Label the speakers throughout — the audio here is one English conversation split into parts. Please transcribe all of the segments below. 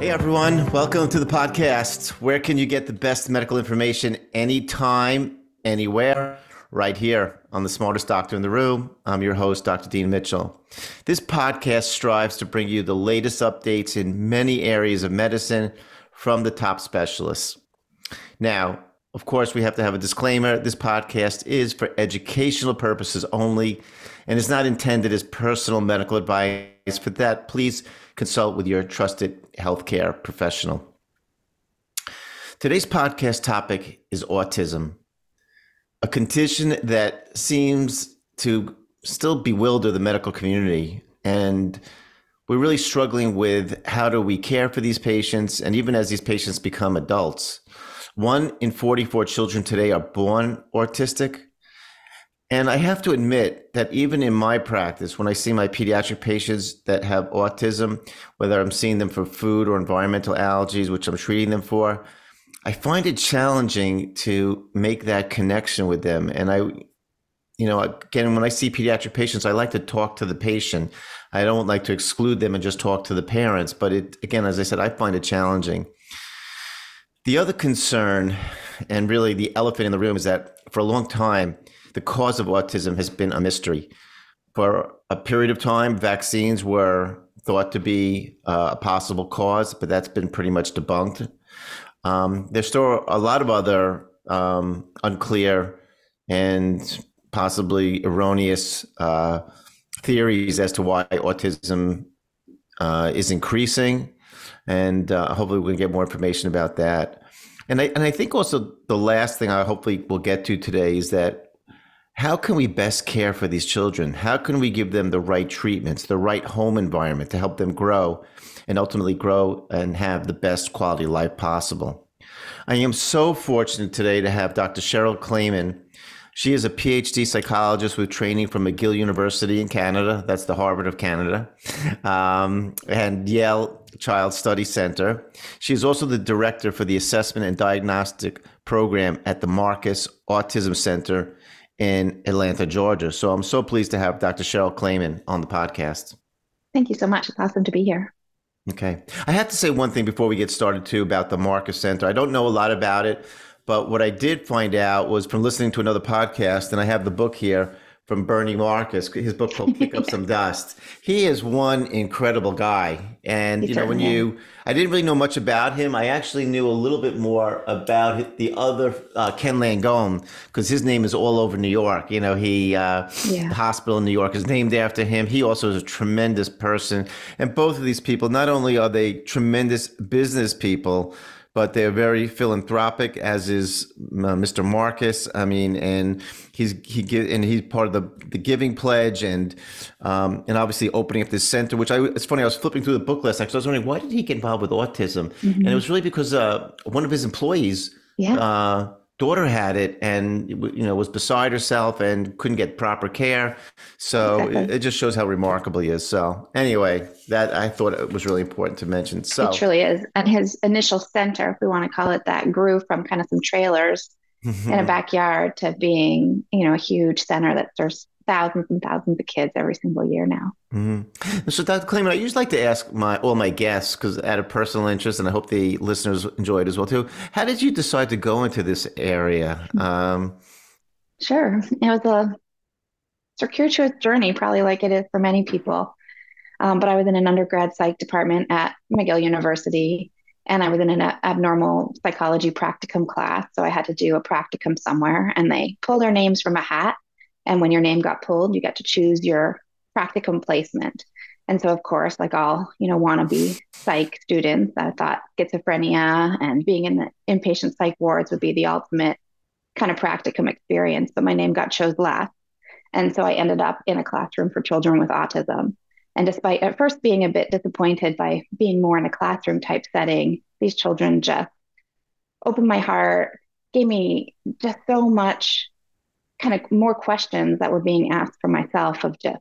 Speaker 1: Hey everyone, welcome to the podcast. Where can you get the best medical information anytime, anywhere? Right here on the smartest doctor in the room. I'm your host, Dr. Dean Mitchell. This podcast strives to bring you the latest updates in many areas of medicine from the top specialists. Now, of course, we have to have a disclaimer. This podcast is for educational purposes only and is not intended as personal medical advice. For that, please consult with your trusted healthcare professional. Today's podcast topic is autism, a condition that seems to still bewilder the medical community. And we're really struggling with how do we care for these patients, and even as these patients become adults. One in 44 children today are born autistic. And I have to admit that even in my practice, when I see my pediatric patients that have autism, whether I'm seeing them for food or environmental allergies, which I'm treating them for, I find it challenging to make that connection with them. And I, you know, again, when I see pediatric patients, I like to talk to the patient. I don't like to exclude them and just talk to the parents. But it, again, as I said, I find it challenging. The other concern, and really the elephant in the room, is that for a long time, the cause of autism has been a mystery. For a period of time, vaccines were thought to be uh, a possible cause, but that's been pretty much debunked. Um, there's still a lot of other um, unclear and possibly erroneous uh, theories as to why autism uh, is increasing, and uh, hopefully we can get more information about that. And I and I think also the last thing I hopefully will get to today is that how can we best care for these children? How can we give them the right treatments, the right home environment to help them grow and ultimately grow and have the best quality life possible? I am so fortunate today to have Dr. Cheryl Klaiman. She is a PhD psychologist with training from McGill University in Canada. That's the Harvard of Canada, um, and Yale Child Study Center. She is also the director for the assessment and diagnostic program at the Marcus Autism Center in Atlanta, Georgia. So I'm so pleased to have Dr. Cheryl Klaiman on the podcast.
Speaker 2: Thank you so much. It's awesome to be here.
Speaker 1: Okay. I have to say one thing before we get started, too, about the Marcus Center. I don't know a lot about it, but what I did find out was from listening to another podcast, and I have the book here from Bernie Marcus, his book called Kick Up Some Dust. He is one incredible guy. And, you know, when you, I didn't really know much about him. I actually knew a little bit more about the other uh, Ken Langone because his name is all over New York. You know, he, uh, yeah. the hospital in New York is named after him. He also is a tremendous person. And both of these people, not only are they tremendous business people, but they're very philanthropic, as is uh, Mr. Marcus. I mean, and he's he give, and he's part of the the Giving Pledge, and um, and obviously opening up this center. Which I it's funny. I was flipping through the book last night because I was wondering why did he get involved with autism, mm-hmm. and it was really because uh, one of his employees. Yeah. Uh, daughter had it and you know was beside herself and couldn't get proper care. So exactly. it, just shows how remarkable he is. So anyway that i thought it was really important to mention. So
Speaker 2: it truly is. And his initial center if we want to call it that grew from kind of some trailers mm-hmm. in a backyard to being you know a huge center that serves thousands and thousands of kids every single year now.
Speaker 1: Mm-hmm. So, Dr. Klaiman, I usually like to ask my all my guests because out of personal interest, and I hope the listeners enjoy it as well too. How did you decide to go into this area? Um,
Speaker 2: sure, it was a circuitous journey, probably like it is for many people. Um, but I was in an undergrad psych department at McGill University, and I was in an abnormal psychology practicum class. So I had to do a practicum somewhere, and they pulled our names from a hat and when your name got pulled, you get to choose your practicum placement. And so, of course, like all, you know, wannabe psych students, I thought schizophrenia and being in the inpatient psych wards would be the ultimate kind of practicum experience. But my name got chose last. And so I ended up in a classroom for children with autism. And despite at first being a bit disappointed by being more in a classroom type setting, these children just opened my heart, gave me just so much kind of more questions that were being asked for myself of just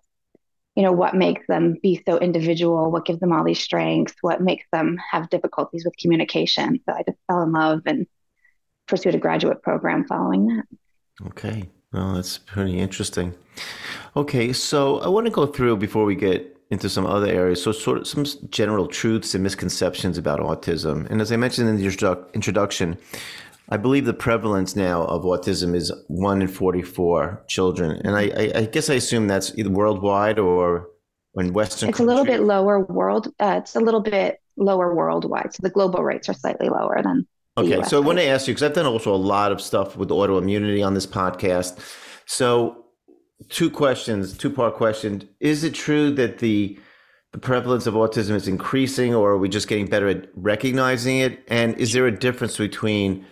Speaker 2: you know what makes them be so individual? What gives them all these strengths? What makes them have difficulties with communication? So i just fell in love and pursued a graduate program following that.
Speaker 1: Okay. Well that's pretty interesting. Okay. So i want to go through before we get into some other areas. So, sort of some general truths and misconceptions about autism. And as I mentioned in the introduction, I believe the prevalence now of autism is one in 44 children. And I, I, I guess I assume that's either worldwide or in Western
Speaker 2: It's countries. a little bit lower world. Uh, it's a little bit lower worldwide. So the global rates are slightly lower than.
Speaker 1: Okay. So I want to ask you, because I've done also a lot of stuff with autoimmunity on this podcast. So two questions, two part question. Is it true that the the prevalence of autism is increasing or are we just getting better at recognizing it? And is there a difference between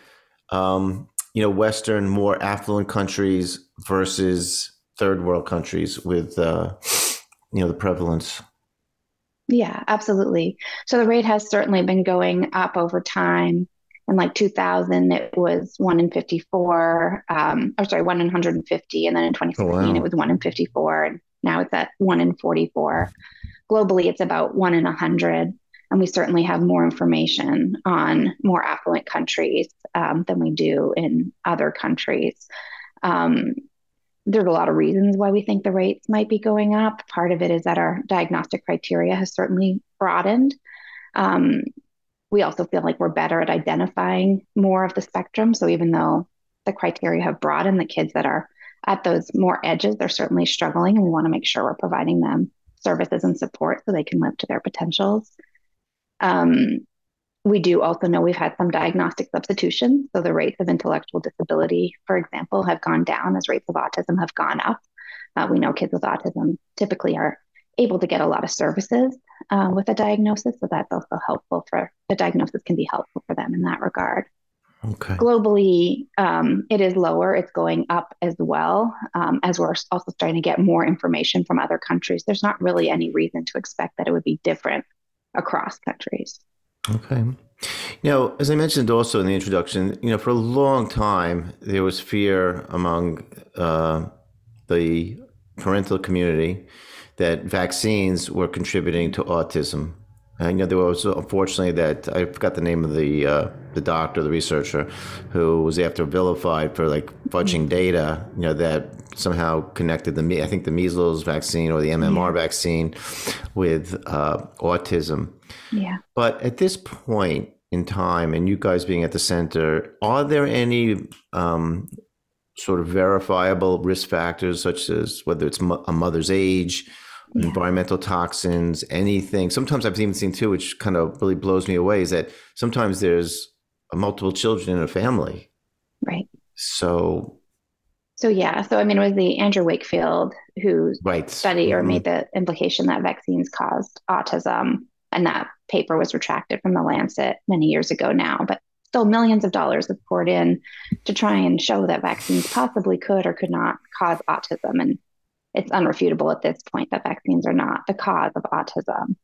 Speaker 1: um, you know, Western, more affluent countries versus third world countries with, uh, you know, the prevalence?
Speaker 2: Yeah, absolutely. So the rate has certainly been going up over time. In like 2000, it was one in 54. Um, or sorry, one in 150, and then in 2016, oh, wow. it was one in 54, and now it's at one in 44. Globally, it's about one in 100. And we certainly have more information on more affluent countries um, than we do in other countries. Um, there's a lot of reasons why we think the rates might be going up. Part of it is that our diagnostic criteria has certainly broadened. Um, we also feel like we're better at identifying more of the spectrum. So even though the criteria have broadened, the kids that are at those more edges, they're certainly struggling, and we want to make sure we're providing them services and support so they can live to their potentials. Um, we do also know we've had some diagnostic substitution. So the rates of intellectual disability, for example, have gone down as rates of autism have gone up. Uh, we know kids with autism typically are able to get a lot of services uh, with a diagnosis. So that's also helpful for the diagnosis can be helpful for them in that regard. Okay. Globally, um, it is lower. It's going up as well um, as we're also starting to get more information from other countries. There's not really any reason to expect that it would be different across countries.
Speaker 1: Okay. You know, as I mentioned also in the introduction, you know, for a long time there was fear among uh, the parental community that vaccines were contributing to autism. And you know, there was unfortunately that I forgot the name of the uh, the doctor, the researcher, who was after vilified for like fudging mm-hmm. data. You know that somehow connected the I think the measles vaccine or the MMR yeah. vaccine with uh, autism.
Speaker 2: Yeah.
Speaker 1: But at this point in time, and you guys being at the center, are there any um, sort of verifiable risk factors, such as whether it's a mother's age? Yeah. environmental toxins, anything. Sometimes I've even seen too, which kind of really blows me away, is that sometimes there's multiple children in a family.
Speaker 2: Right.
Speaker 1: So
Speaker 2: so yeah, so I mean, it was the Andrew Wakefield who
Speaker 1: right.
Speaker 2: studied or mm-hmm. made the implication that vaccines caused autism, and that paper was retracted from the Lancet many years ago now. But still, millions of dollars have poured in to try and show that vaccines possibly could or could not cause autism, and it's unrefutable at this point that vaccines are not the cause of autism.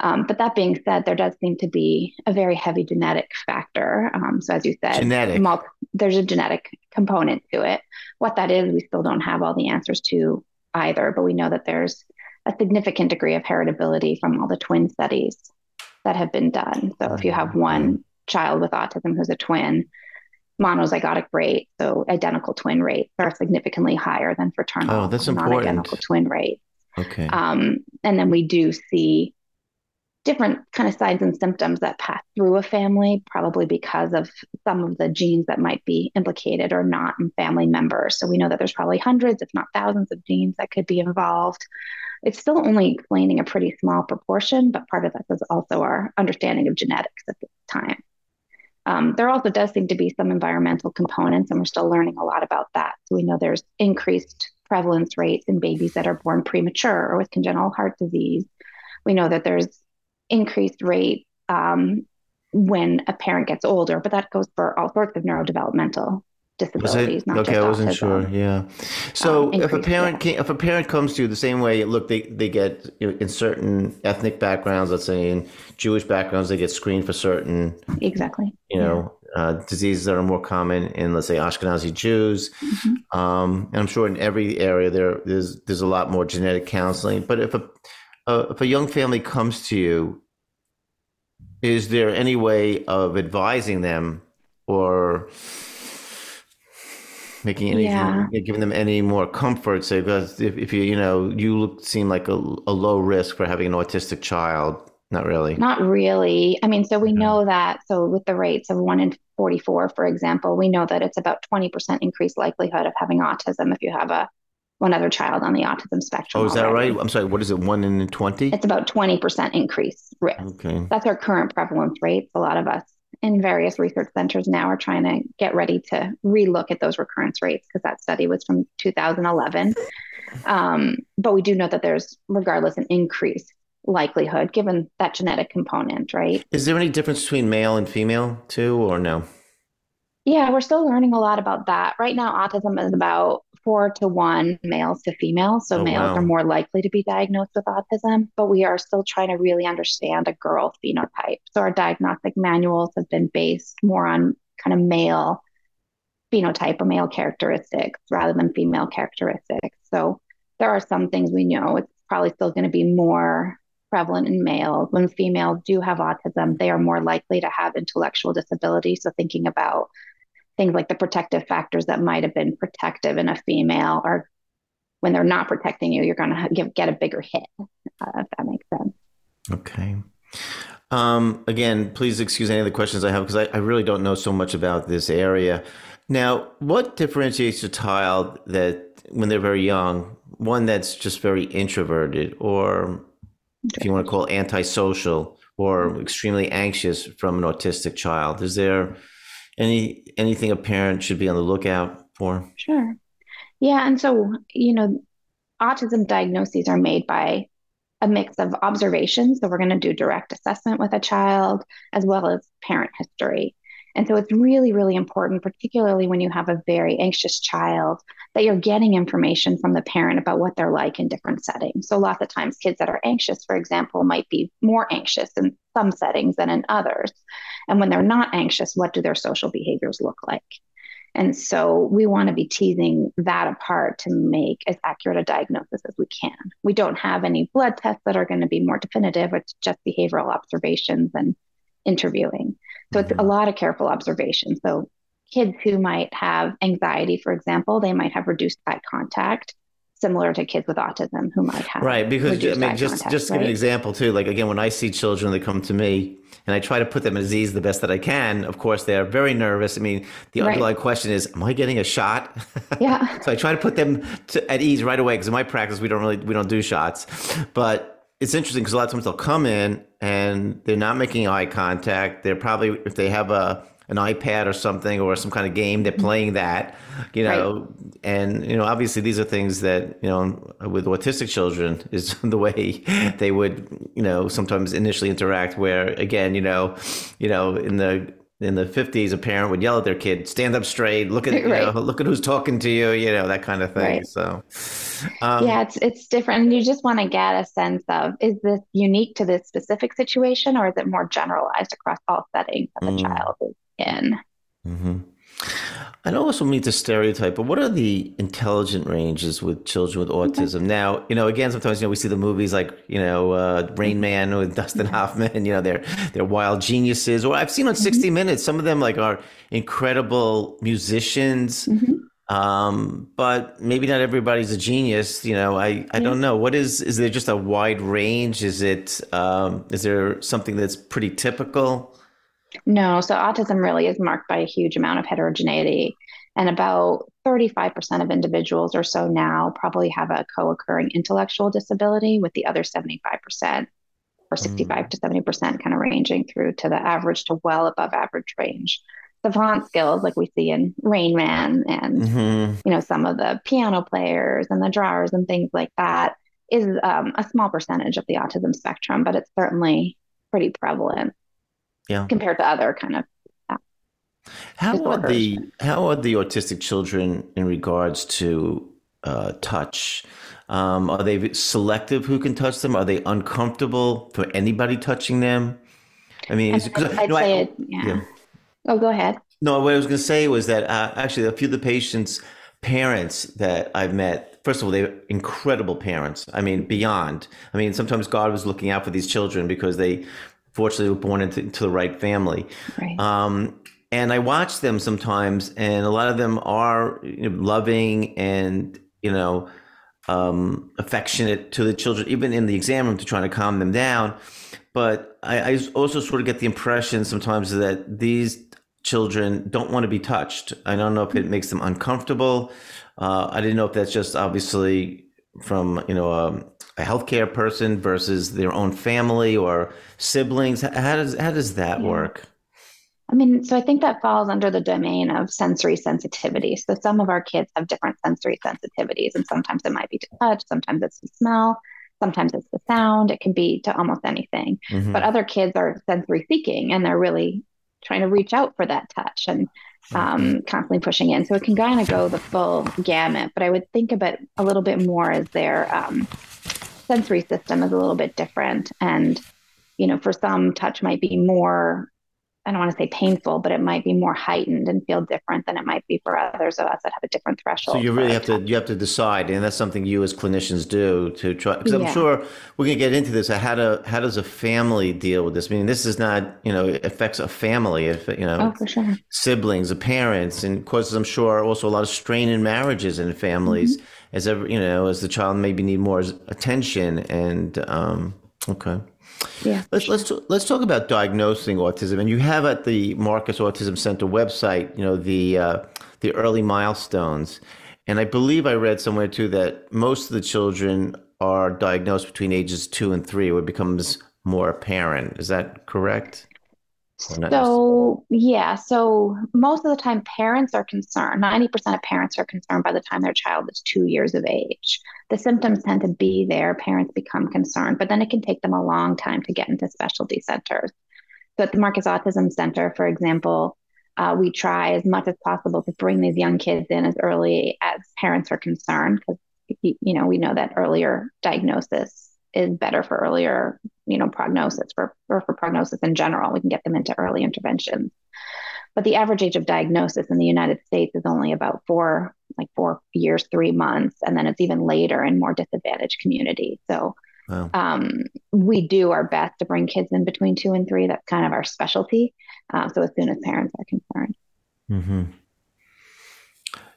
Speaker 2: Um, but that being said, there does seem to be a very heavy genetic factor. Um, so, as you said,
Speaker 1: genetic.
Speaker 2: there's a genetic component to it. What that is, we still don't have all the answers to either, but we know that there's a significant degree of heritability from all the twin studies that have been done. So, if you have one child with autism who's a twin, monozygotic rate, so identical twin rates, are significantly higher than fraternal
Speaker 1: oh, that's important.
Speaker 2: non-identical twin rates.
Speaker 1: Okay.
Speaker 2: Um, and then we do see different kind of signs and symptoms that pass through a family, probably because of some of the genes that might be implicated or not in family members. So we know that there's probably hundreds, if not thousands, of genes that could be involved. It's still only explaining a pretty small proportion, but part of that is also our understanding of genetics at. Um, there also does seem to be some environmental components, and we're still learning a lot about that. So we know there's increased prevalence rates in babies that are born premature or with congenital heart disease. We know that there's increased rate um, when a parent gets older, but that goes for all sorts of neurodevelopmental disabilities. Not okay, I wasn't autism. sure.
Speaker 1: Yeah. So um, if a parent yeah. if a parent comes to you the same way, look, they they get you know, in certain ethnic backgrounds, let's say in Jewish backgrounds, they get screened for certain
Speaker 2: exactly
Speaker 1: you know yeah. uh, diseases that are more common in let's say Ashkenazi Jews. Mm-hmm. Um, and I'm sure in every area there there's there's a lot more genetic counseling. But if a uh, if a young family comes to you, is there any way of advising them or making any
Speaker 2: Yeah.
Speaker 1: giving them any more comfort. So, because if, if you, you know, you look, seem like a, a low risk for having an autistic child. Not really.
Speaker 2: Not really. I mean, so we
Speaker 1: Okay.
Speaker 2: know that. So with the rates of one in 44, for example, we know that it's about 20% increased likelihood of having autism if you have a one other child on the autism spectrum.
Speaker 1: Oh, is that
Speaker 2: already.
Speaker 1: right? I'm sorry. What is it? One in 20?
Speaker 2: It's about 20% increase risk.
Speaker 1: Okay.
Speaker 2: That's our current prevalence rates. A lot of us in various research centers now are trying to get ready to relook at those recurrence rates because that study was from 2011. Um, but we do know that there's, regardless, an increased likelihood given that genetic component, right?
Speaker 1: Is there any difference between male and female too, or no?
Speaker 2: Yeah, we're still learning a lot about that. Right now, autism is about four to one males to females. So
Speaker 1: Oh,
Speaker 2: males
Speaker 1: wow.
Speaker 2: are more likely to be diagnosed with autism, but we are still trying to really understand a girl phenotype. So our diagnostic manuals have been based more on kind of male phenotype or male characteristics rather than female characteristics. So there are some things we know it's probably still going to be more prevalent in males. When females do have autism, they are more likely to have intellectual disability. So thinking about things like the protective factors that might have been protective in a female or when they're not protecting you, you're going to get a bigger hit, uh, if that makes sense.
Speaker 1: Okay. Um, again, please excuse any of the questions I have because I, I really don't know so much about this area. Now, what differentiates a child that when they're very young, one that's just very introverted or if you want to call antisocial or extremely anxious from an autistic child? Is there any anything a parent should be on the lookout for?
Speaker 2: Sure. Yeah. And so, you know, autism diagnoses are made by a mix of observations. So we're going to do direct assessment with a child as well as parent history. And so it's really, really important, particularly when you have a very anxious child, that you're getting information from the parent about what they're like in different settings. So lots of times kids that are anxious, for example, might be more anxious in some settings than in others. And when they're not anxious, what do their social behaviors look like? And so we want to be teasing that apart to make as accurate a diagnosis as we can. We don't have any blood tests that are going to be more definitive. It's just behavioral observations and interviewing. So it's a lot of careful observation. So kids who might have anxiety, for example, they might have reduced eye contact, similar to kids with autism who might have
Speaker 1: Right, because I mean, just
Speaker 2: contact,
Speaker 1: just to give an example too. Like again, when I see children that come to me, and I try to put them at ease the best that I can. Of course, they are very nervous. I mean, the
Speaker 2: Right.
Speaker 1: underlying question is, "Am I getting a shot?"
Speaker 2: Yeah.
Speaker 1: so I try to put them to, at ease right away because in my practice we don't really we don't do shots, but it's interesting because a lot of times they'll come in and they're not making eye contact. They're probably if they have a an iPad or something or some kind of game, they're mm-hmm. playing that, you know, and you know, obviously these are things that you know with autistic children is the way they would, you know, sometimes initially interact. Where again, you know, you know, in the in the fifties, a parent would yell at their kid, "Stand up straight! Look at you
Speaker 2: Right.
Speaker 1: know, look at who's talking to you!" You know, that kind of thing.
Speaker 2: Right.
Speaker 1: So, um,
Speaker 2: yeah, it's it's different. You just want to get a sense of is this unique to this specific situation or is it more generalized across all settings that the
Speaker 1: Mm.
Speaker 2: child is in?
Speaker 1: Mm-hmm. I don't also mean to stereotype, but what are the intelligent ranges with children with autism? Now, you know, again, sometimes you know we see the movies like you know uh, Rain Man with Dustin Hoffman. You know, they're they're wild geniuses. Or I've seen on 60 Minutes, some of them like are incredible musicians.
Speaker 2: Mhm.
Speaker 1: Um, but maybe not everybody's a genius. You know, I, I don't know. What is is there just a wide range? Is it um, is there something that's pretty typical?
Speaker 2: No, so autism really is marked by a huge amount of heterogeneity. And about 35% of individuals or so now probably have a co occurring intellectual disability, with the other 75% or 65 to 70% kind of ranging through to the average to well above average range. Savant skills, like we see in Rain Man and
Speaker 1: hmm
Speaker 2: you know some of the piano players and the drawers and things like that, is um, a small percentage of the autism spectrum, but it's certainly pretty prevalent
Speaker 1: Yeah.
Speaker 2: compared to other kind of
Speaker 1: How are the how are the autistic children in regards to uh, touch? Um, are they selective who can touch them? Are they uncomfortable for anybody touching them? I mean, is it, 'cause,
Speaker 2: I'd
Speaker 1: no, I-
Speaker 2: say it, yeah.
Speaker 1: yeah.
Speaker 2: Oh, go ahead.
Speaker 1: No, what I was going to say was that uh, actually a few of the patients' parents that I've met, first of all, they're incredible parents. I mean, beyond. I mean, sometimes God was looking out for these children because they fortunately were born into, into the right family.
Speaker 2: Right.
Speaker 1: Um, and I watch them sometimes, and a lot of them are you know, loving and you know um, affectionate to the children, even in the exam room to try to calm them down. But I, I also sort of get the impression sometimes that these children don't want to be touched. I don't know if it makes them uncomfortable. Uh, I didn't know if that's just obviously from you know a, a, healthcare person versus their own family or siblings. How does how does that yeah. work?
Speaker 2: I mean, so I think that falls under the domain of sensory sensitivity. So some of our kids have different sensory sensitivities, and sometimes it might be to touch, sometimes it's to smell, sometimes it's the sound. It can be to almost anything. Mm-hmm. But other kids are sensory seeking, and they're really trying to reach out for that touch and um, mm-hmm. constantly pushing in. So it can kind of go the full gamut. But I would think of it a little bit more as their um, sensory system is a little bit different, and you know, for some, touch might be more I don't want to say painful, but it might be more heightened and feel different than it might be for others of us that have a different threshold.
Speaker 1: So you really have to you have to decide, and that's something you as clinicians do to try. Because I'm yeah. sure we're going to get into this. How to how does a family deal with this? I mean, this is not you know it affects a family. If you know,
Speaker 2: oh, sure.
Speaker 1: siblings, parents, and causes I'm sure also a lot of strain in marriages and families. Mm-hmm. As ever, you know, as the child maybe need more attention and um, okay.
Speaker 2: Yeah.
Speaker 1: Let's let's let's talk about diagnosing autism. And you have at the Marcus Autism Center website, you know, the uh, the early milestones. And I believe I read somewhere too that most of the children are diagnosed between ages two and three, where it becomes more apparent. Is that correct?
Speaker 2: So, yeah. So, most of the time, parents are concerned. 90% of parents are concerned by the time their child is two years of age. The symptoms tend to be there. Parents become concerned, but then it can take them a long time to get into specialty centers. So, at the Marcus Autism Center, for example, uh, we try as much as possible to bring these young kids in as early as parents are concerned because, you know, we know that earlier diagnosis is better for earlier, you know, prognosis for or for prognosis in general. We can get them into early interventions. But the average age of diagnosis in the United States is only about four, like four years, three months, and then it's even later in more disadvantaged communities. So wow. um, we do our best to bring kids in between two and three. That's kind of our specialty. Uh, so as soon as parents are concerned.
Speaker 1: Mm-hmm.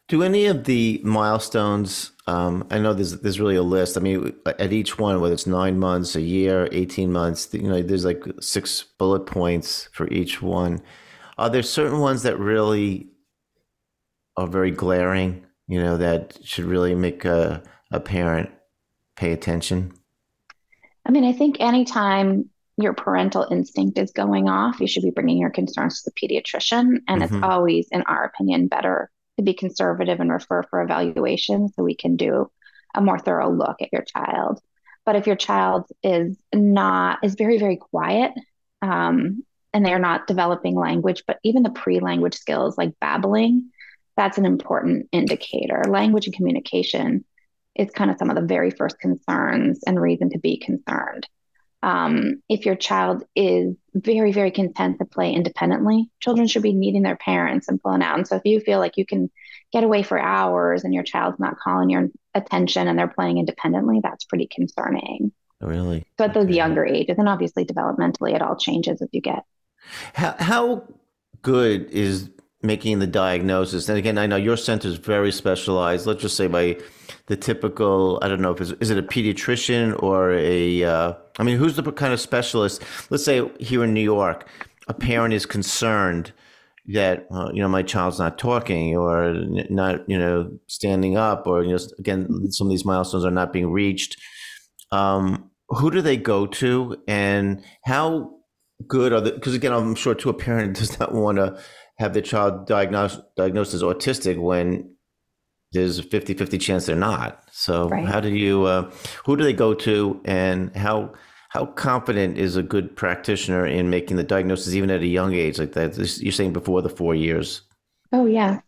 Speaker 1: Do any of the milestones? Um, I know there's there's really a list. I mean, at each one, whether it's nine months, a year, eighteen months, you know, there's like six bullet points for each one. Are there certain ones that really are very glaring? You know, that should really make a, a parent pay attention.
Speaker 2: I mean, I think anytime your parental instinct is going off, you should be bringing your concerns to the pediatrician. And mm-hmm. it's always, in our opinion, better to be conservative and refer for evaluation so we can do a more thorough look at your child. But if your child is not, is very, very quiet, um, and they're not developing language, but even the pre language skills like babbling, that's an important indicator. Language and communication is kind of some of the very first concerns and reason to be concerned. Um, if your child is very, very content to play independently, children should be needing their parents and pulling out. And so if you feel like you can get away for hours and your child's not calling your attention and they're playing independently, that's pretty concerning.
Speaker 1: Really?
Speaker 2: So at those okay. younger ages, and obviously developmentally, it all changes as you get.
Speaker 1: How, how good is making the diagnosis? And again, I know your center is very specialized. Let's just say by the typical, I don't know if it's, is it a pediatrician or a, uh, I mean, who's the kind of specialist? Let's say here in New York, a parent is concerned that you know my child's not talking or not you know standing up or you know again some of these milestones are not being reached um, who do they go to and how good are the because again i'm sure to a parent does not want to have their child diagnosed diagnosed as autistic when there's a 50-50 chance they're not. So right. how do you uh, who do they go to and how how confident is a good practitioner in making the diagnosis even at a young age? Like that you're saying before the four years.
Speaker 2: Oh yeah.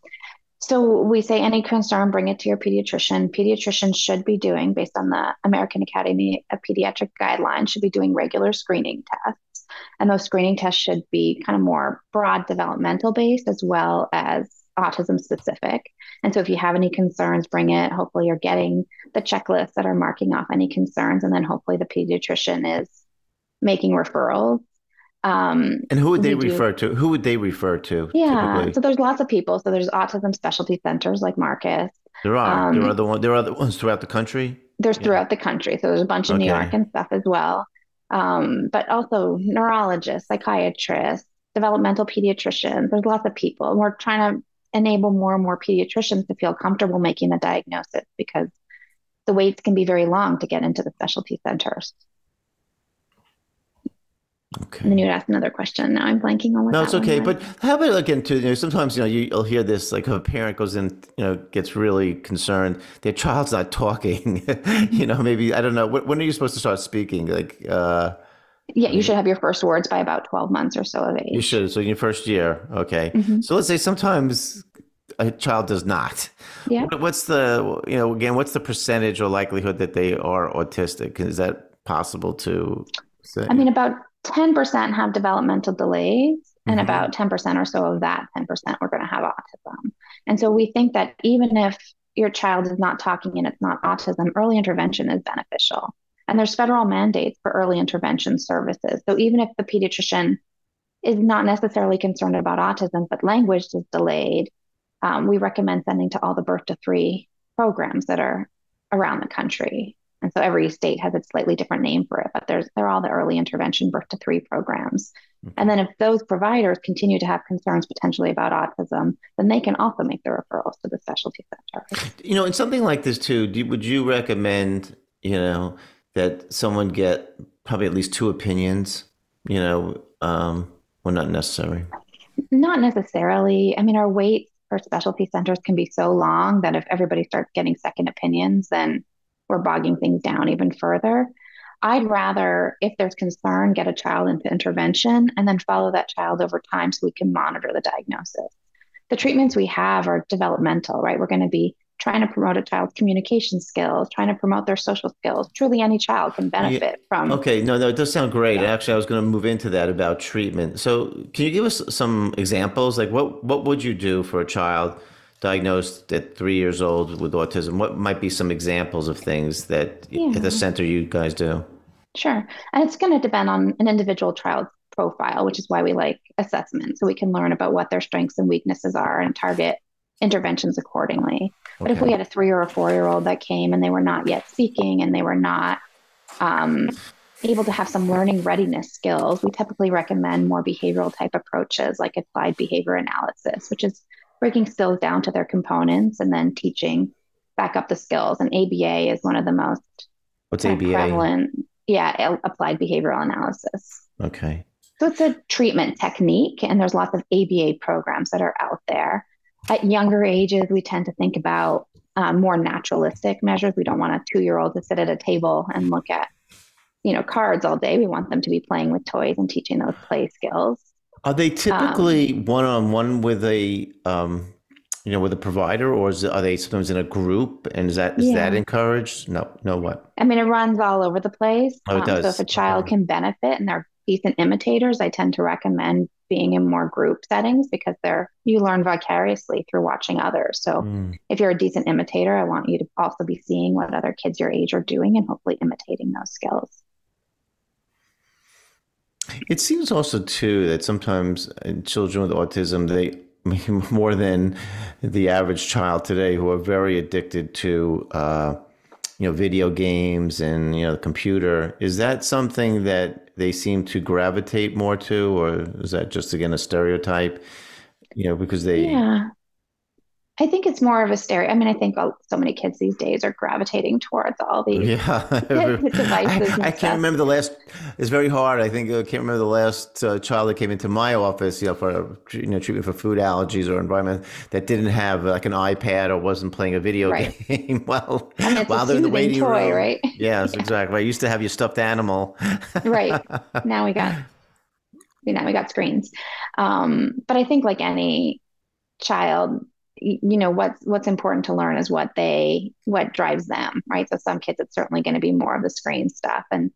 Speaker 2: So we say any concern bring it to your pediatrician. Pediatricians should be doing based on the american academy of pediatric guidelines should be doing regular screening tests and those screening tests should be kind of more broad developmental based as well as autism specific. And so if you have any concerns, bring it. Hopefully, you're getting the checklists that are marking off any concerns. And then hopefully, the pediatrician is making referrals. Um,
Speaker 1: and who would they
Speaker 2: we do-
Speaker 1: refer to? Who would they refer to?
Speaker 2: yeah,
Speaker 1: typically?
Speaker 2: so there's lots of people. So there's autism specialty centers like Marcus.
Speaker 1: there are. there
Speaker 2: um,
Speaker 1: are other one. There are other ones throughout the country.
Speaker 2: There's
Speaker 1: Yeah.
Speaker 2: throughout the country. So there's a bunch in New York and stuff as well. Um, but also neurologists, psychiatrists, developmental pediatricians. There's lots of people. And we're trying to enable more and more pediatricians to feel comfortable making the diagnosis because the waits can be very long to get into the specialty centers.
Speaker 1: Okay.
Speaker 2: And then you would ask another question. Now I'm blanking on what
Speaker 1: No, it's okay. But how about like into you know sometimes you know you, you'll hear this like if a parent goes in you know gets really concerned their child's not talking. you know maybe I don't know when, when are you supposed to start speaking like uh
Speaker 2: yeah, you should have your first words by about 12 months or so of age.
Speaker 1: you should so in your first year okay
Speaker 2: Mhm.
Speaker 1: so let's say sometimes a child does not.
Speaker 2: Yeah.
Speaker 1: What- What's the you know again what's the percentage or likelihood that they are autistic? Is that possible to say?
Speaker 2: I mean, about 10% have developmental delays, and
Speaker 1: Mhm.
Speaker 2: about 10% or so of that 10% we're going to have autism. And so we think that even if your child is not talking and it's not autism, early intervention is beneficial. And there's federal mandates for early intervention services. So even if the pediatrician is not necessarily concerned about autism, but language is delayed, um, we recommend sending to all the birth to three programs that are around the country. And so every state has a slightly different name for it, but there's they're all the early intervention birth to three programs. And then if those providers continue to have concerns potentially about autism, then they can also make the referrals to the specialty center.
Speaker 1: You know, in something like this too, do, would you recommend, you know, that someone get probably at least two opinions, you know, um, well, not necessary.
Speaker 2: Not necessarily. I mean, our waits for specialty centers can be so long that if everybody starts getting second opinions, then we're bogging things down even further. I'd rather, if there's concern, get a child into intervention and then follow that child over time so we can monitor the diagnosis. The treatments we have are developmental, right? We're going to be trying to promote a child's communication skills, trying to promote their social skills. Truly, any child can benefit from.
Speaker 1: Okay, no, no, it does sound great. Actually, I was going to move into that about treatment. So, can you give us some examples? Like, what what would you do for a child diagnosed at three years old with autism? What might be some examples of things that
Speaker 2: Yeah.
Speaker 1: at the center you guys do?
Speaker 2: Sure. And it's going to depend on an individual child's profile, which is why we like assessment. So we can learn about what their strengths and weaknesses are and target interventions accordingly. But if we had a three or a four year old that came and they were not yet speaking and they were not um, able to have some learning readiness skills, we typically recommend more behavioral type approaches like applied behavior analysis, which is breaking skills down to their components and then teaching back up the skills. And ABA is one of the most
Speaker 1: What's ABA?
Speaker 2: prevalent, yeah, applied behavioral analysis.
Speaker 1: Okay.
Speaker 2: So it's a treatment technique, and there's lots of ABA programs that are out there. At younger ages, we tend to think about um, more naturalistic measures. We don't want a two-year-old to sit at a table and look at, you know, cards all day. We want them to be playing with toys and teaching those play skills.
Speaker 1: Are they typically
Speaker 2: Um,
Speaker 1: one on one with a um, you know, with a provider, or is are they sometimes in a group? And is that is that encouraged? No, no. What?
Speaker 2: I mean, it runs all over the place.
Speaker 1: Oh, it
Speaker 2: Um, so if a child
Speaker 1: Okay.
Speaker 2: can benefit and they're decent imitators, I tend to recommend being in more group settings because they're you learn vicariously through watching others. So
Speaker 1: Mm.
Speaker 2: if you're a decent imitator, I want you to also be seeing what other kids your age are doing and hopefully imitating those skills.
Speaker 1: It seems also too that sometimes uh, children with autism they more than the average child today who are very addicted to uh, you know video games and you know the computer. Is that something that they seem to gravitate more to, or is that just again a stereotype? You know, because they
Speaker 2: Yeah. I think it's more of a stereo. I mean, I think all, so many kids these days are gravitating towards all these
Speaker 1: Yeah,
Speaker 2: devices
Speaker 1: I, I can't remember the last. It's very hard. I think I can't remember the last uh, child that came into my office, you know, for you know treatment for food allergies or environment that didn't have like an iPad or wasn't playing a video
Speaker 2: Right.
Speaker 1: game. well,
Speaker 2: And
Speaker 1: while they're in the waiting
Speaker 2: toy,
Speaker 1: room,
Speaker 2: right?
Speaker 1: yes, exactly. I used to have your stuffed animal.
Speaker 2: right now we got now we got screens um, but i think like any child you know what's what's important to learn is what they what drives them right? So some kids it's certainly going to be more of the screen stuff and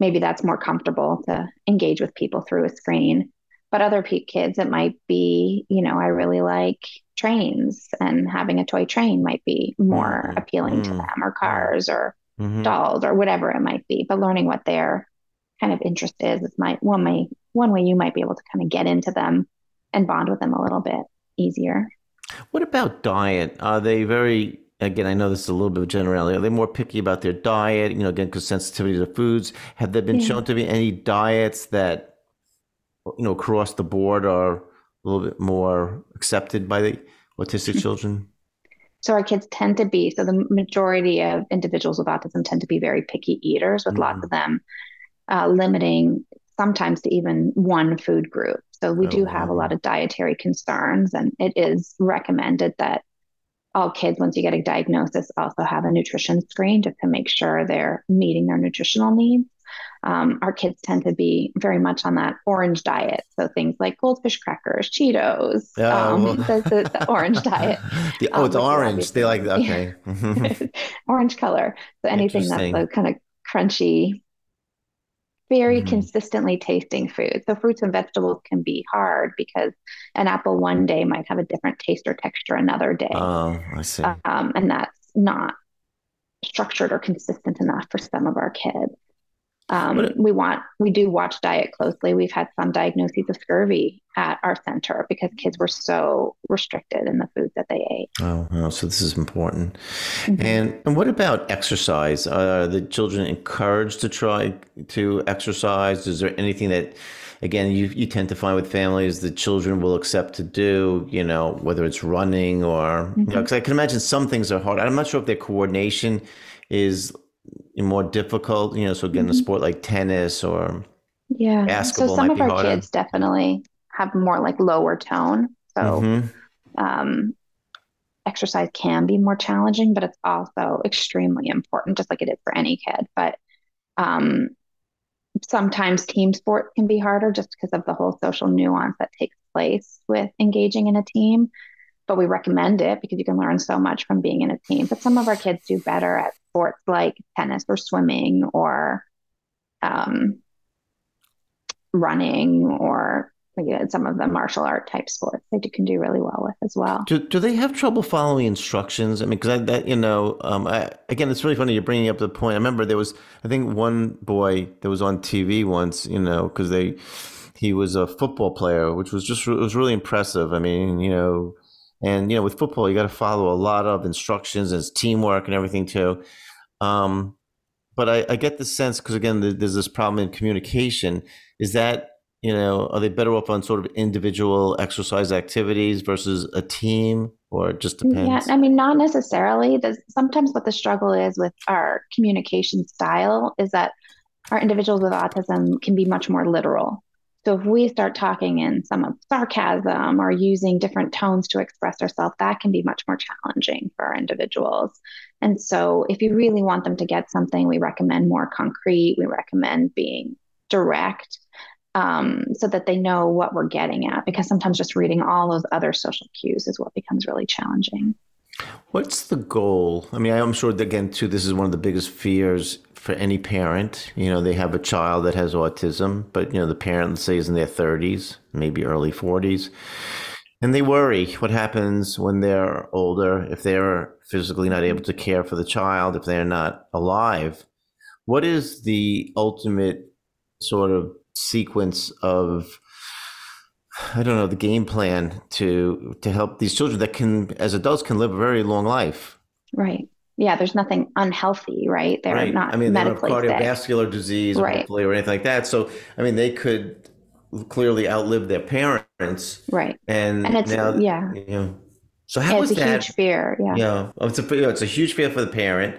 Speaker 2: maybe that's more comfortable to engage with people through a screen. But other kids it might be you know i really like trains and having a toy train might be more
Speaker 1: Mm,
Speaker 2: appealing to
Speaker 1: mm,
Speaker 2: them or cars or
Speaker 1: Mhm.
Speaker 2: dolls or whatever it might be, but learning what their kind of interest is is my one way one way you might be able to kind of get into them and bond with them a little bit easier.
Speaker 1: What about diet? Are they very again, I know this is a little bit of generality. Are they more picky about their diet? You know, again, because sensitivity to foods. Have there been yeah. shown to be any diets that, you know, across the board are a little bit more accepted by the autistic children?
Speaker 2: So our kids tend to be, so the majority of individuals with autism tend to be very picky eaters, with mm. lots of them uh, limiting sometimes to even one food group. So we oh, do have wow. a lot of dietary concerns, and it is recommended that all kids, once you get a diagnosis, also have a nutrition screen just to make sure they're meeting their nutritional needs. Um, our kids tend to be very much on that orange diet. So things like goldfish crackers, Cheetos, oh, um, well. the, the, the, orange diet.
Speaker 1: the, oh, it's um, orange. They like, okay.
Speaker 2: orange color. So anything that's kind of crunchy, very mm-hmm. consistently tasting food. So fruits and vegetables can be hard because an apple one day might have a different taste or texture another day.
Speaker 1: Oh, I see.
Speaker 2: Um, and that's not structured or consistent enough for some of our kids. Um, we want we do watch diet closely. We've had some diagnoses of scurvy at our center because kids were so restricted in the foods that they ate.
Speaker 1: Oh, oh so this is important. Mm-hmm. And and what about exercise? Are the children encouraged to try to exercise? Is there anything that again you, you tend to find with families the children will accept to do you know whether it's running or because mm-hmm. you know, i can imagine some things are hard i'm not sure if their coordination is more difficult? You know, so again, mm-hmm. a sport like tennis or
Speaker 2: yeah, basketball so some of our harder. kids definitely have more like lower tone. So mm-hmm. um, exercise can be more challenging, but it's also extremely important, just like it is for any kid. But um, sometimes team sports can be harder just because of the whole social nuance that takes place with engaging in a team but we recommend it because you can learn so much from being in a team. But some of our kids do better at sports like tennis or swimming or um, running or some of the martial art type sports they can do really well with as well.
Speaker 1: Do, do they have trouble following instructions? I mean, because that you know, um, I, again, it's really funny you're bringing up the point. I remember there was, I think, one boy that was on TV once, you know, because they he was a football player, which was just it was really impressive. I mean, you know, and you know, with football, you got to follow a lot of instructions and teamwork and everything too. Um, but I, I, get the sense because again, there's this problem in communication. Is that you know, are they better off on sort of individual exercise activities versus a team, or it just depends?
Speaker 2: Yeah, I mean, not necessarily. There's, sometimes what the struggle is with our communication style is that our individuals with autism can be much more literal. So if we start talking in some of sarcasm or using different tones to express ourselves, that can be much more challenging for our individuals. And so if you really want them to get something, we recommend more concrete. We recommend being direct um, so that they know what we're getting at, because sometimes just reading all those other social cues is what becomes really challenging.
Speaker 1: What's the goal? I mean, I'm sure that, again, too, this is one of the biggest fears for any parent. You know, they have a child that has autism, but, you know, the parent, say, is in their 30s, maybe early 40s. And they worry what happens when they're older, if they're physically not able to care for the child, if they're not alive. What is the ultimate sort of sequence of I don't know the game plan to to help these children that can, as adults, can live a very long life.
Speaker 2: Right. Yeah. There's nothing unhealthy, right? They're right. not. I mean, they don't have
Speaker 1: cardiovascular
Speaker 2: sick.
Speaker 1: disease, right. or anything like that. So, I mean, they could clearly outlive their parents.
Speaker 2: Right.
Speaker 1: And, and it's now, yeah. You know, so how
Speaker 2: it's
Speaker 1: is
Speaker 2: a huge fear. Yeah.
Speaker 1: Yeah. You know, it's a it's a huge fear for the parent.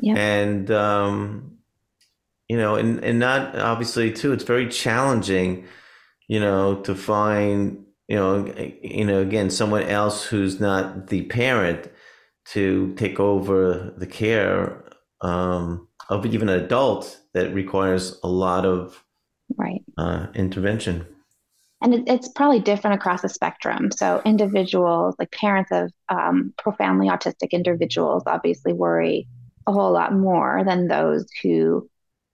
Speaker 1: Yeah. And um, you know, and and not obviously too. It's very challenging you know, to find, you know, you know, again, someone else who's not the parent to take over the care um, of even an adult that requires a lot of
Speaker 2: right
Speaker 1: uh, intervention.
Speaker 2: And it, it's probably different across the spectrum. So individuals, like parents of um, profoundly autistic individuals, obviously worry a whole lot more than those who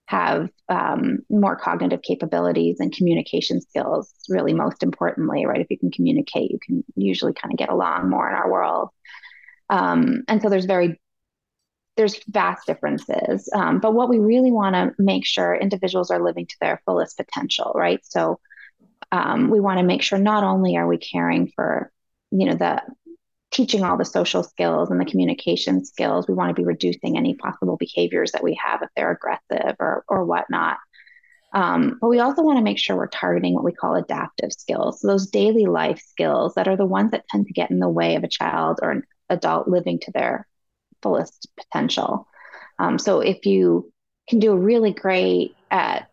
Speaker 2: have um, more cognitive capabilities and communication skills, really, most importantly, right? If you can communicate, you can usually kind of get along more in our world. Um, and so there's very there's vast differences. Um, but what we really want to make sure individuals are living to their fullest potential, right? So um, we want to make sure not only are we caring for, you know, the teaching all the social skills and the communication skills, we want to be reducing any possible behaviors that we have if they're aggressive or or whatnot. Um, but we also want to make sure we're targeting what we call adaptive skills, so those daily life skills that are the ones that tend to get in the way of a child or an adult living to their fullest potential. Um, so if you can do a really great at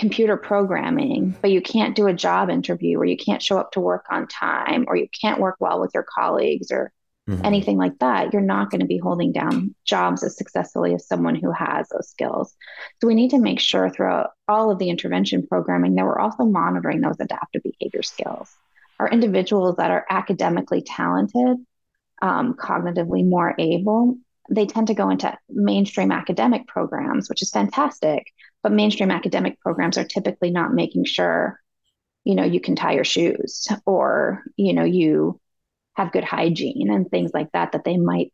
Speaker 2: computer programming, but you can't do a job interview or you can't show up to work on time or you can't work well with your colleagues or mm-hmm. anything like that, you're not going to be holding down jobs as successfully as someone who has those skills. So we need to make sure throughout all of the intervention programming that we're also monitoring those adaptive behavior skills. Our individuals that are academically talented, um, cognitively more able, they tend to go into mainstream academic programs, which is fantastic. But mainstream academic programs are typically not making sure, you know, you can tie your shoes or, you know, you have good hygiene and things like that, that they might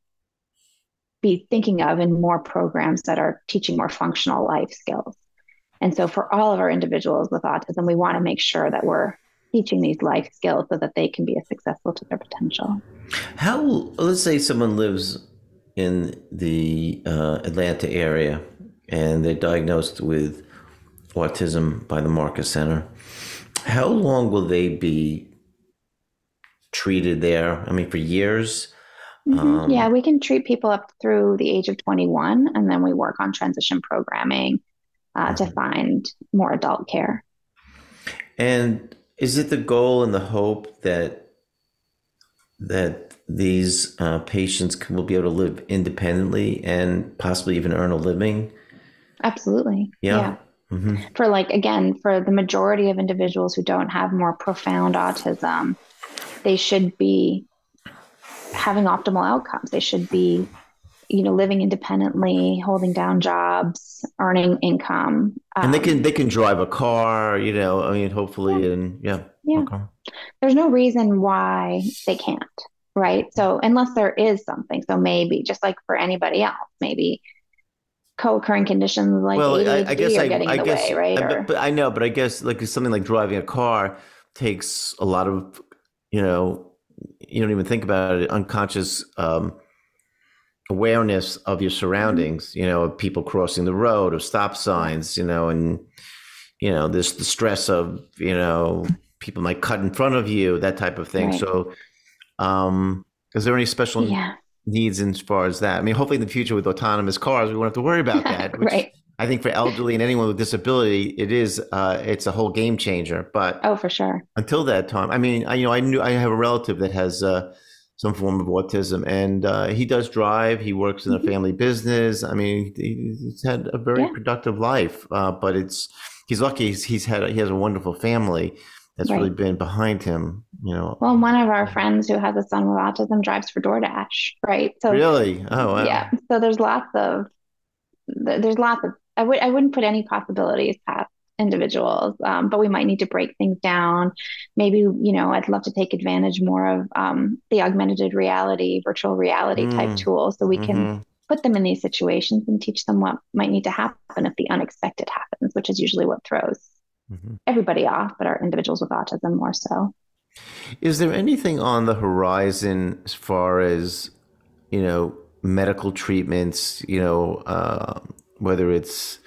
Speaker 2: be thinking of in more programs that are teaching more functional life skills. And so for all of our individuals with autism, we want to make sure that we're teaching these life skills so that they can be as successful to their potential.
Speaker 1: How, let's say someone lives in the uh, Atlanta area and they're diagnosed with autism by the Marcus Center. How long will they be treated there? I mean, for years?
Speaker 2: Mm-hmm. Um, yeah, we can treat people up through the age of 21, and then we work on transition programming uh, to mm-hmm. find more adult care.
Speaker 1: And is it the goal and the hope that that these uh, patients will be able to live independently and possibly even earn a living?
Speaker 2: Absolutely. Yeah. yeah. Mm-hmm. For like, again, for the majority of individuals who don't have more profound autism, they should be having optimal outcomes. They should be, you know, living independently, holding down jobs, earning income.
Speaker 1: Um, and they can they can drive a car, you know. I mean, hopefully, yeah. and yeah,
Speaker 2: yeah. Okay. There's no reason why they can't, right? So unless there is something, so maybe just like for anybody else, maybe co-occurring conditions like well, ADHD I, I guess I, getting I in the guess, way, right?
Speaker 1: I, but, but I know, but I guess like something like driving a car takes a lot of, you know, you don't even think about it, unconscious um, awareness of your surroundings. You know, of people crossing the road, of stop signs. You know, and you know, this the stress of you know people might cut in front of you, that type of thing. Right. So, um, is there any special yeah needs as far as that. I mean, hopefully in the future with autonomous cars, we won't have to worry about that.
Speaker 2: right.
Speaker 1: I think for elderly and anyone with disability, it is uh, it's a whole game changer. But
Speaker 2: oh, for sure.
Speaker 1: Until that time, I mean, I, you know, I knew I have a relative that has uh, some form of autism, and uh, he does drive. He works in a mm-hmm. family business. I mean, he's had a very yeah. productive life. Uh, but it's he's lucky. He's, he's had he has a wonderful family that's right. really been behind him, you know.
Speaker 2: Well, one of our friends who has a son with autism drives for DoorDash, right?
Speaker 1: So really, oh wow.
Speaker 2: yeah. So there's lots of there's lots of I would I wouldn't put any possibilities past individuals, um, but we might need to break things down. Maybe you know I'd love to take advantage more of um, the augmented reality, virtual reality mm. type tools, so we mm-hmm. can put them in these situations and teach them what might need to happen if the unexpected happens, which is usually what throws mm-hmm. everybody off, but our individuals with autism more so.
Speaker 1: Is there anything on the horizon as far as, you know, medical treatments, you know, uh, whether it's,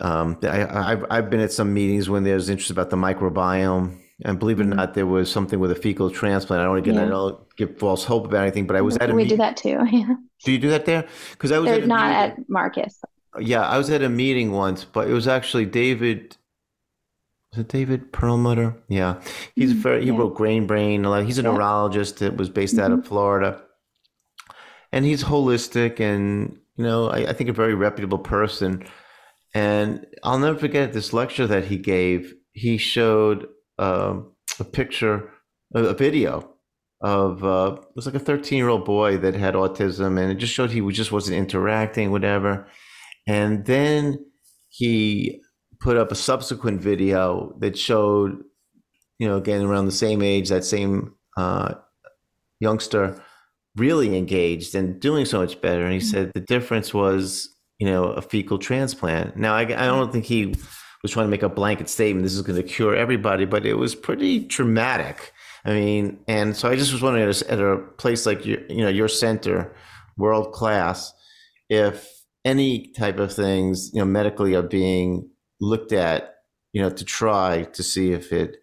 Speaker 1: um, I, have I've been at some meetings when there's interest about the microbiome. And believe it or mm-hmm. not, there was something with a fecal transplant. I don't want to get, yeah. I don't give false hope about anything, but I was at a
Speaker 2: we do that too. Yeah.
Speaker 1: Do you do that there? Because I was
Speaker 2: They're not meeting. at Marcus.
Speaker 1: Yeah, I was at a meeting once, but it was actually David is it David Perlmutter? Yeah, he's mm-hmm. very, he yeah. wrote Grain Brain. He's a yeah. neurologist that was based mm-hmm. out of mm-hmm. Florida, and he's holistic and you know I, I, think a very reputable person. And I'll never forget this lecture that he gave. He showed uh, a picture, a, video of uh, it was like a 13 year old boy that had autism, and it just showed he just wasn't interacting, whatever. And then he put up a subsequent video that showed, you know, again around the same age, that same uh, youngster really engaged and doing so much better. And he mm-hmm. said the difference was, you know, a fecal transplant. Now, I, I don't think he was trying to make a blanket statement. This is going to cure everybody, but it was pretty traumatic. I mean, and so I just was wondering at a place like your, you know, your center, world class, if any type of things, you know, medically are being looked at, you know, to try to see if it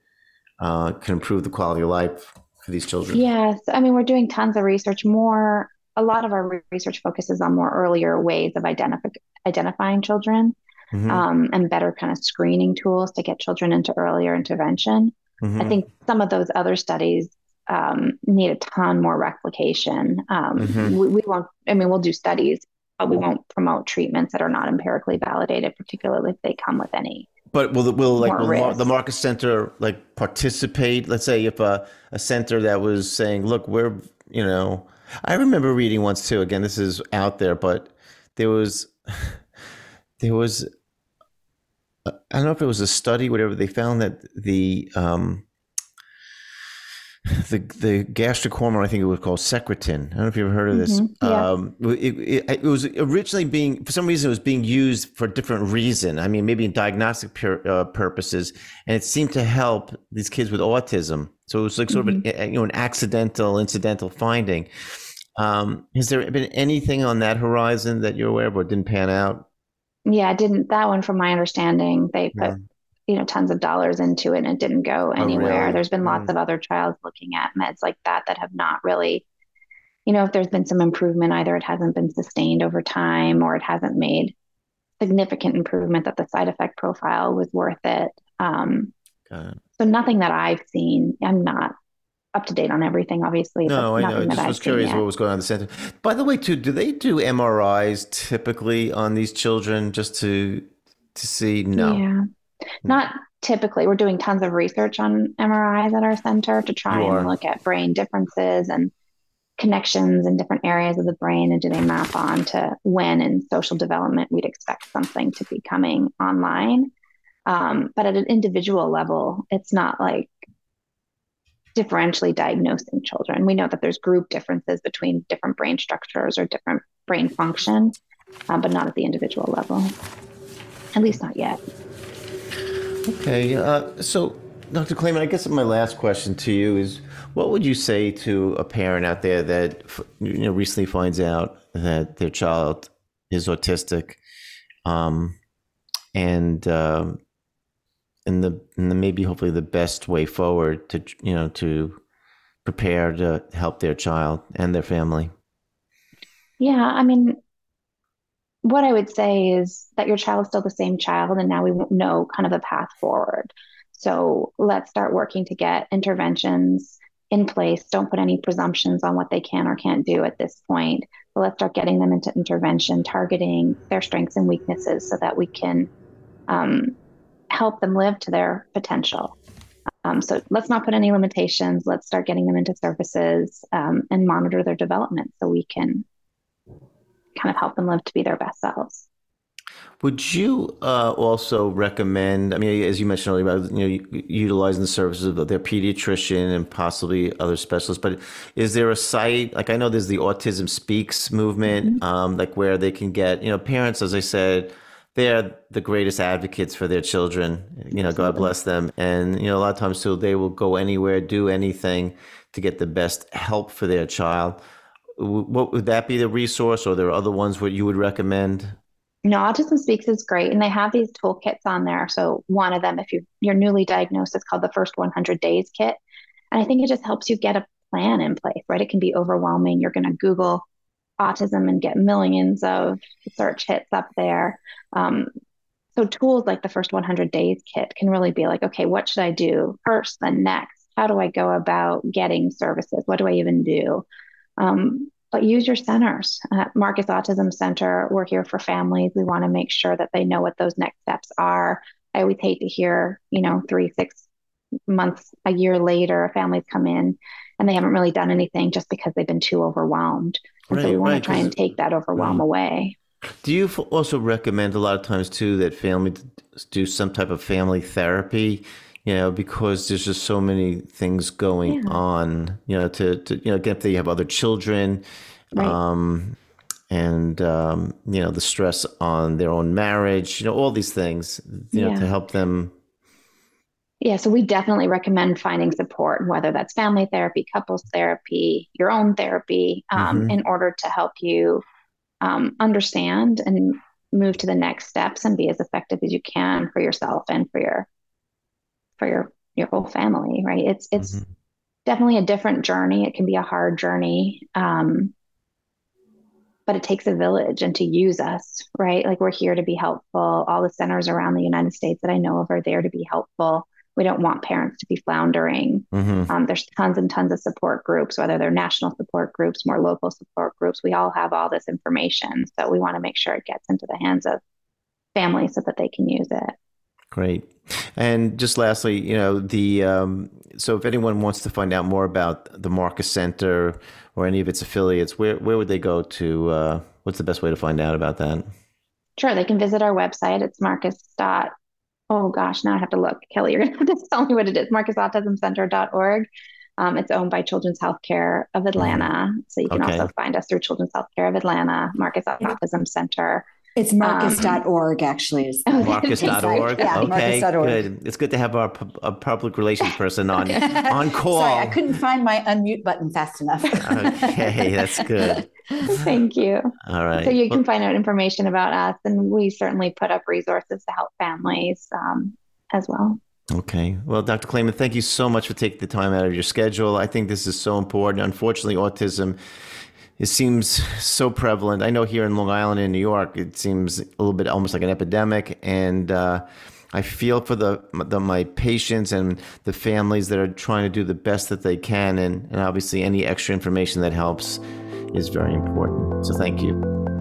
Speaker 1: uh, can improve the quality of life for these children.
Speaker 2: Yes, I mean, we're doing tons of research. More, a lot of our research focuses on more earlier ways of identify, identifying children mm-hmm. um, and better kind of screening tools to get children into earlier intervention. Mm-hmm. I think some of those other studies um, need a ton more replication. Um, mm-hmm. we, we, won't, I mean, we'll do studies, we won't promote treatments that are not empirically validated, particularly if they come with any.
Speaker 1: But will will like will the Marcus Center like participate? Let's say if a, a center that was saying, "Look, we're you know," I remember reading once too. Again, this is out there, but there was there was I don't know if it was a study, whatever they found that the um, the the gastric hormone, I think it was called secretin. I don't know if you've ever heard of this. Mm-hmm. Yeah. Um, it, it, it, was originally being, for some reason, it was being used for a different reason. I mean, maybe in diagnostic pur- uh, purposes, and it seemed to help these kids with autism. So it was like sort mm-hmm. of an, you know an accidental, incidental finding. Um, has there been anything on that horizon that you're aware of, or didn't pan out?
Speaker 2: Yeah, didn't that one, from my understanding, they put yeah. You know tons of dollars into it and it didn't go anywhere. Oh, really? There's been lots mm. of other trials looking at meds like that that have not really, you know, if there's been some improvement, either it hasn't been sustained over time or it hasn't made significant improvement that the side effect profile was worth it. Um, so nothing that I've seen. I'm not up to date on everything, obviously.
Speaker 1: No, I know. I just was curious what was going on in the center. By the way, too, do they do MRIs typically on these children just to to see? No,
Speaker 2: yeah, not typically. We're doing tons of research on MRIs at our center to try and look at brain differences and connections in different areas of the brain, and do they map on to when in social development we'd expect something to be coming online. Um, but at an individual level, it's not like differentially diagnosing children. We know that there's group differences between different brain structures or different brain function, um, but not at the individual level. At least not yet.
Speaker 1: Okay. Uh, so, Dr. Klaiman, I guess my last question to you is what would you say to a parent out there that you know recently finds out that their child is autistic um, and um, and the and the maybe hopefully the best way forward to you know to prepare to help their child and their family
Speaker 2: yeah i mean what i would say is that your child is still the same child and now we know kind of a path forward so let's start working to get interventions in place don't put any presumptions on what they can or can't do at this point but let's start getting them into intervention targeting their strengths and weaknesses so that we can um, help them live to their potential. Um, so let's not put any limitations. Let's start getting them into services um, and monitor their development so we can kind of help them live to be their best selves.
Speaker 1: Would you uh, also recommend? I mean, as you mentioned earlier, about you know utilizing the services of their pediatrician and possibly other specialists. But is there a site like I know there's the Autism Speaks movement, mm-hmm. um, like where they can get you know parents, as I said, they're the greatest advocates for their children. You know, God bless them. And, you know, a lot of times too, they will go anywhere, do anything to get the best help for their child. What would that be the resource or there are other ones where you would recommend?
Speaker 2: No, Autism Speaks is great. And they have these toolkits on there. So one of them, if you, you're newly diagnosed, is called the first 100 days kit. And I think it just helps you get a plan in place, right? It can be overwhelming. You're going to Google autism and get millions of search hits up there. Um, so tools like the first 100 days kit can really be like, okay, what should I do first, then next? How do I go about getting services? What do I even do? Um, but use your centers. At Marcus Autism Center, we're here for families. We want to make sure that they know what those next steps are. I always hate to hear, you know, three, six months, a year later, families come in and they haven't really done anything just because they've been too overwhelmed. And right, so we want right, to try and take that overwhelm right. away.
Speaker 1: Do you also recommend a lot of times too that families do some type of family therapy? You know, because there's just so many things going yeah. on. You know, to, to you know, get if they have other children, um, and um, you know the stress on their own marriage you know all these things you know to help them
Speaker 2: yeah so we definitely recommend finding support whether that's family therapy couples therapy your own therapy um, mm-hmm. in order to help you um, understand and move to the next steps and be as effective as you can for yourself and for your for your your whole family right it's it's mm-hmm. definitely a different journey it can be a hard journey um, but it takes a village and to use us, right? Like we're here to be helpful. All the centers around the United States that I know of are there to be helpful. We don't want parents to be floundering. Mm-hmm. Um, there's tons and tons of support groups, whether they're national support groups, more local support groups. We all have all this information. So we want to make sure it gets into the hands of families so that they can use it.
Speaker 1: Great. And just lastly, you know, the um, so if anyone wants to find out more about the Marcus Center or any of its affiliates, where where would they go to? Uh, what's the best way to find out about that?
Speaker 2: Sure, they can visit our website. It's Marcus dot. Oh gosh, now I have to look. Kelly, you're gonna have to tell me what it is. MarcusAutismCenter.org. Um, it's owned by Children's Healthcare of Atlanta, so you can okay. also find us through Children's Healthcare of Atlanta, Marcus Autism Center.
Speaker 3: It's marcus.org, um, actually. Is
Speaker 1: marcus.org. yeah, okay, marcus.org. good. It's good to have our, a public relations person on on call.
Speaker 3: Sorry, I couldn't find my unmute button fast enough.
Speaker 1: okay, that's good.
Speaker 2: Thank you.
Speaker 1: All right.
Speaker 2: So you well, can find out information about us, and we certainly put up resources to help families um, as well.
Speaker 1: Okay. Well, Dr. Klaiman, thank you so much for taking the time out of your schedule. I think this is so important. Unfortunately, autism it seems so prevalent. I know here in Long Island in New York, it seems a little bit almost like an epidemic, and uh, I feel for the, the, my patients and the families that are trying to do the best that they can, and, and obviously any extra information that helps is very important. So thank you.